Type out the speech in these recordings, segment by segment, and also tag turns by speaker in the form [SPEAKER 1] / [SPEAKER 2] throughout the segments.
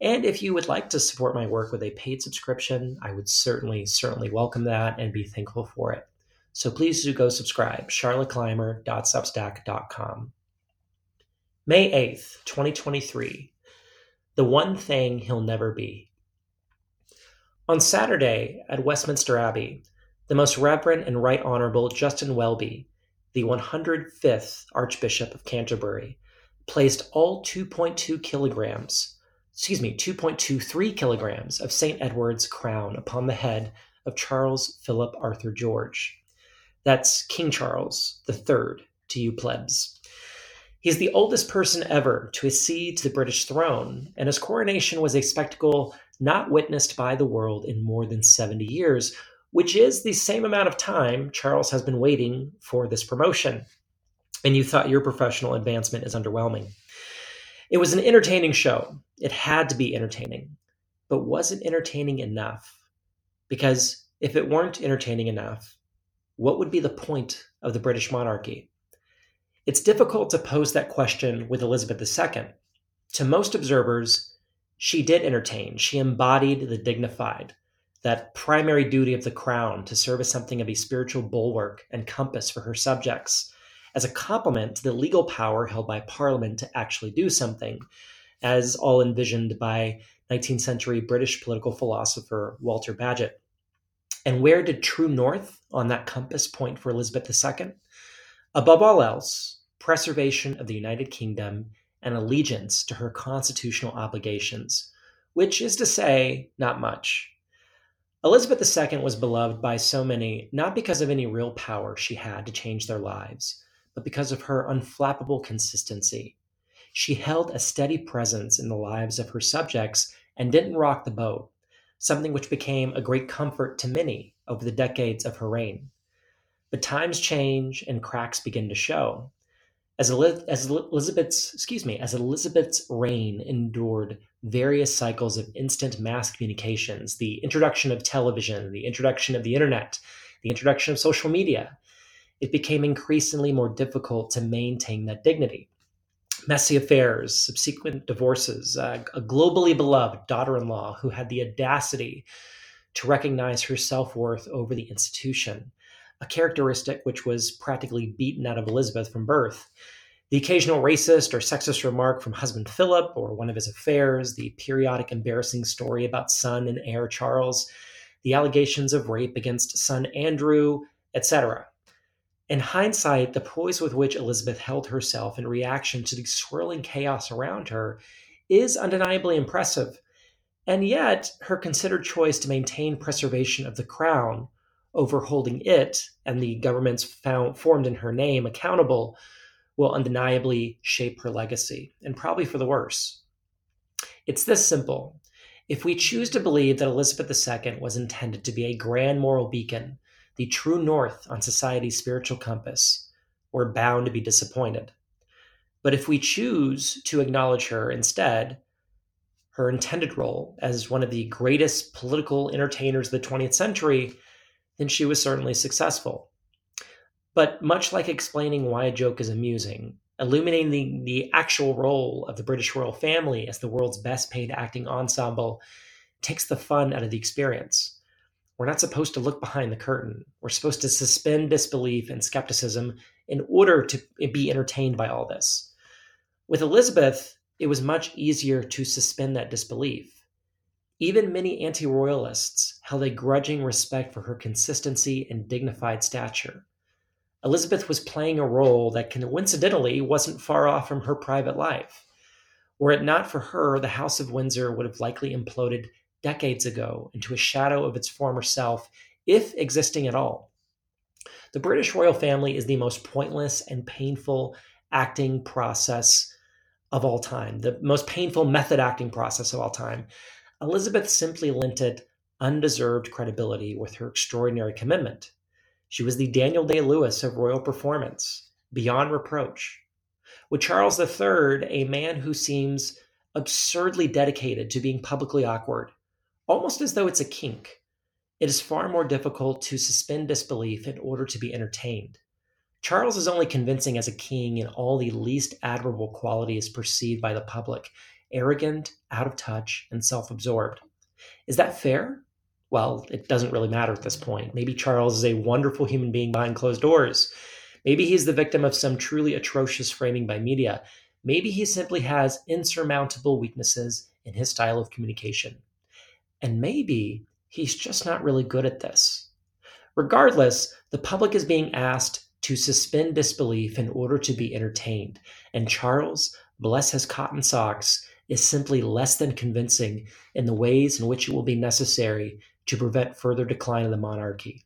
[SPEAKER 1] And if you would like to support my work with a paid subscription, I would certainly, certainly welcome that and be thankful for it. So please do go subscribe, charlotteclymer.substack.com. May 8th, 2023. The one thing he'll never be. On Saturday at Westminster Abbey, the Most Reverend and Right Honorable Justin Welby, the 105th Archbishop of Canterbury, placed all 2.2 kilograms excuse me, 2.23 kilograms of St. Edward's crown upon the head of Charles Philip Arthur George. That's King Charles III to you plebs. He's the oldest person ever to accede to the British throne, and his coronation was a spectacle not witnessed by the world in more than 70 years, which is the same amount of time Charles has been waiting for this promotion. And you thought your professional advancement is underwhelming. It was an entertaining show. It had to be entertaining. But was it entertaining enough? Because if it weren't entertaining enough, what would be the point of the British monarchy? It's difficult to pose that question with Elizabeth II. To most observers, she did entertain. She embodied the dignified, that primary duty of the crown to serve as something of a spiritual bulwark and compass for her subjects as a complement to the legal power held by Parliament to actually do something, as all envisioned by 19th century British political philosopher Walter Bagehot. And where did true north on that compass point for Elizabeth II? Above all else, preservation of the United Kingdom and allegiance to her constitutional obligations, which is to say, not much. Elizabeth II was beloved by so many not because of any real power she had to change their lives, but because of her unflappable consistency. She held a steady presence in the lives of her subjects and didn't rock the boat, something which became a great comfort to many over the decades of her reign. But times change and cracks begin to show. As, Elizabeth's, excuse me, as Elizabeth's reign endured various cycles of instant mass communications, the introduction of television, the introduction of the internet, the introduction of social media, it became increasingly more difficult to maintain that dignity. Messy affairs, subsequent divorces, uh, a globally beloved daughter in law who had the audacity to recognize her self worth over the institution, a characteristic which was practically beaten out of Elizabeth from birth. The occasional racist or sexist remark from husband Philip or one of his affairs, the periodic embarrassing story about son and heir Charles, the allegations of rape against son Andrew, etc. In hindsight, the poise with which Elizabeth held herself in reaction to the swirling chaos around her is undeniably impressive. And yet, her considered choice to maintain preservation of the crown over holding it and the governments found, formed in her name accountable will undeniably shape her legacy, and probably for the worse. It's this simple. If we choose to believe that Elizabeth II was intended to be a grand moral beacon, the true north on society's spiritual compass, we're bound to be disappointed. But if we choose to acknowledge her instead, her intended role as one of the greatest political entertainers of the 20th century, then she was certainly successful. But much like explaining why a joke is amusing, illuminating the, the actual role of the British royal family as the world's best paid acting ensemble takes the fun out of the experience. We're not supposed to look behind the curtain. We're supposed to suspend disbelief and skepticism in order to be entertained by all this. With Elizabeth, it was much easier to suspend that disbelief. Even many anti royalists held a grudging respect for her consistency and dignified stature. Elizabeth was playing a role that coincidentally wasn't far off from her private life. Were it not for her, the House of Windsor would have likely imploded decades ago into a shadow of its former self, if existing at all. The British royal family is the most pointless and painful acting process of all time, the most painful method acting process of all time. Elizabeth simply lent it undeserved credibility with her extraordinary commitment. She was the Daniel Day Lewis of royal performance, beyond reproach. With Charles III, a man who seems absurdly dedicated to being publicly awkward, almost as though it's a kink, it is far more difficult to suspend disbelief in order to be entertained. Charles is only convincing as a king in all the least admirable qualities perceived by the public arrogant, out of touch, and self absorbed. Is that fair? Well, it doesn't really matter at this point. Maybe Charles is a wonderful human being behind closed doors. Maybe he's the victim of some truly atrocious framing by media. Maybe he simply has insurmountable weaknesses in his style of communication. And maybe he's just not really good at this. Regardless, the public is being asked to suspend disbelief in order to be entertained. And Charles, bless his cotton socks, is simply less than convincing in the ways in which it will be necessary to prevent further decline of the monarchy.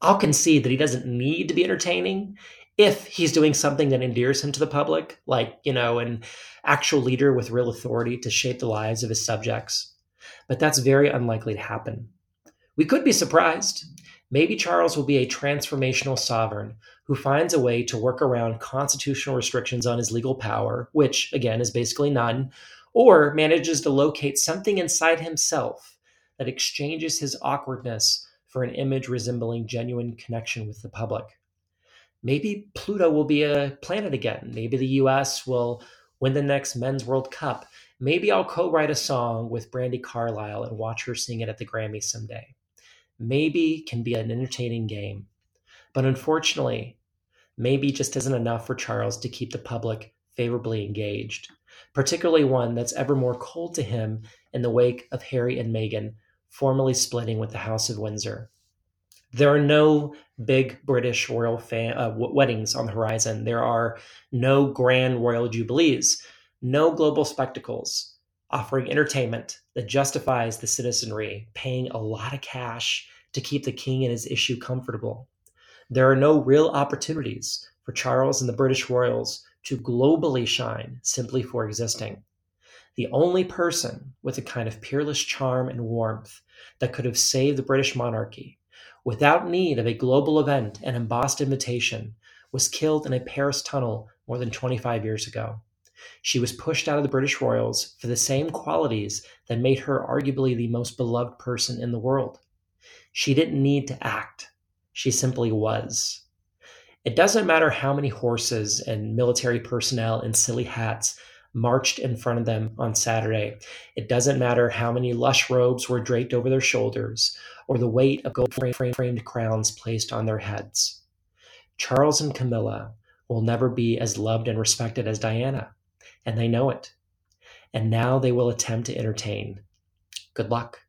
[SPEAKER 1] I'll concede that he doesn't need to be entertaining if he's doing something that endears him to the public, like, you know, an actual leader with real authority to shape the lives of his subjects. But that's very unlikely to happen. We could be surprised. Maybe Charles will be a transformational sovereign who finds a way to work around constitutional restrictions on his legal power, which, again, is basically none, or manages to locate something inside himself that exchanges his awkwardness for an image resembling genuine connection with the public. Maybe Pluto will be a planet again. Maybe the US will win the next Men's World Cup. Maybe I'll co write a song with Brandi Carlile and watch her sing it at the Grammys someday. Maybe can be an entertaining game. But unfortunately, maybe just isn't enough for Charles to keep the public favorably engaged, particularly one that's ever more cold to him in the wake of Harry and Meghan formally splitting with the House of Windsor. There are no big British royal uh, weddings on the horizon. There are no grand royal jubilees, no global spectacles offering entertainment that justifies the citizenry paying a lot of cash to keep the king and his issue comfortable. There are no real opportunities for Charles and the British royals to globally shine simply for existing. The only person with a kind of peerless charm and warmth that could have saved the British monarchy without need of a global event and embossed invitation was killed in a Paris tunnel more than 25 years ago. She was pushed out of the British Royals for the same qualities that made her arguably the most beloved person in the world. She didn't need to act, she simply was. It doesn't matter how many horses and military personnel in silly hats marched in front of them on Saturday. It doesn't matter how many lush robes were draped over their shoulders or the weight of gold framed crowns placed on their heads. Charles and Camilla will never be as loved and respected as Diana, and they know it. And now they will attempt to entertain. Good luck.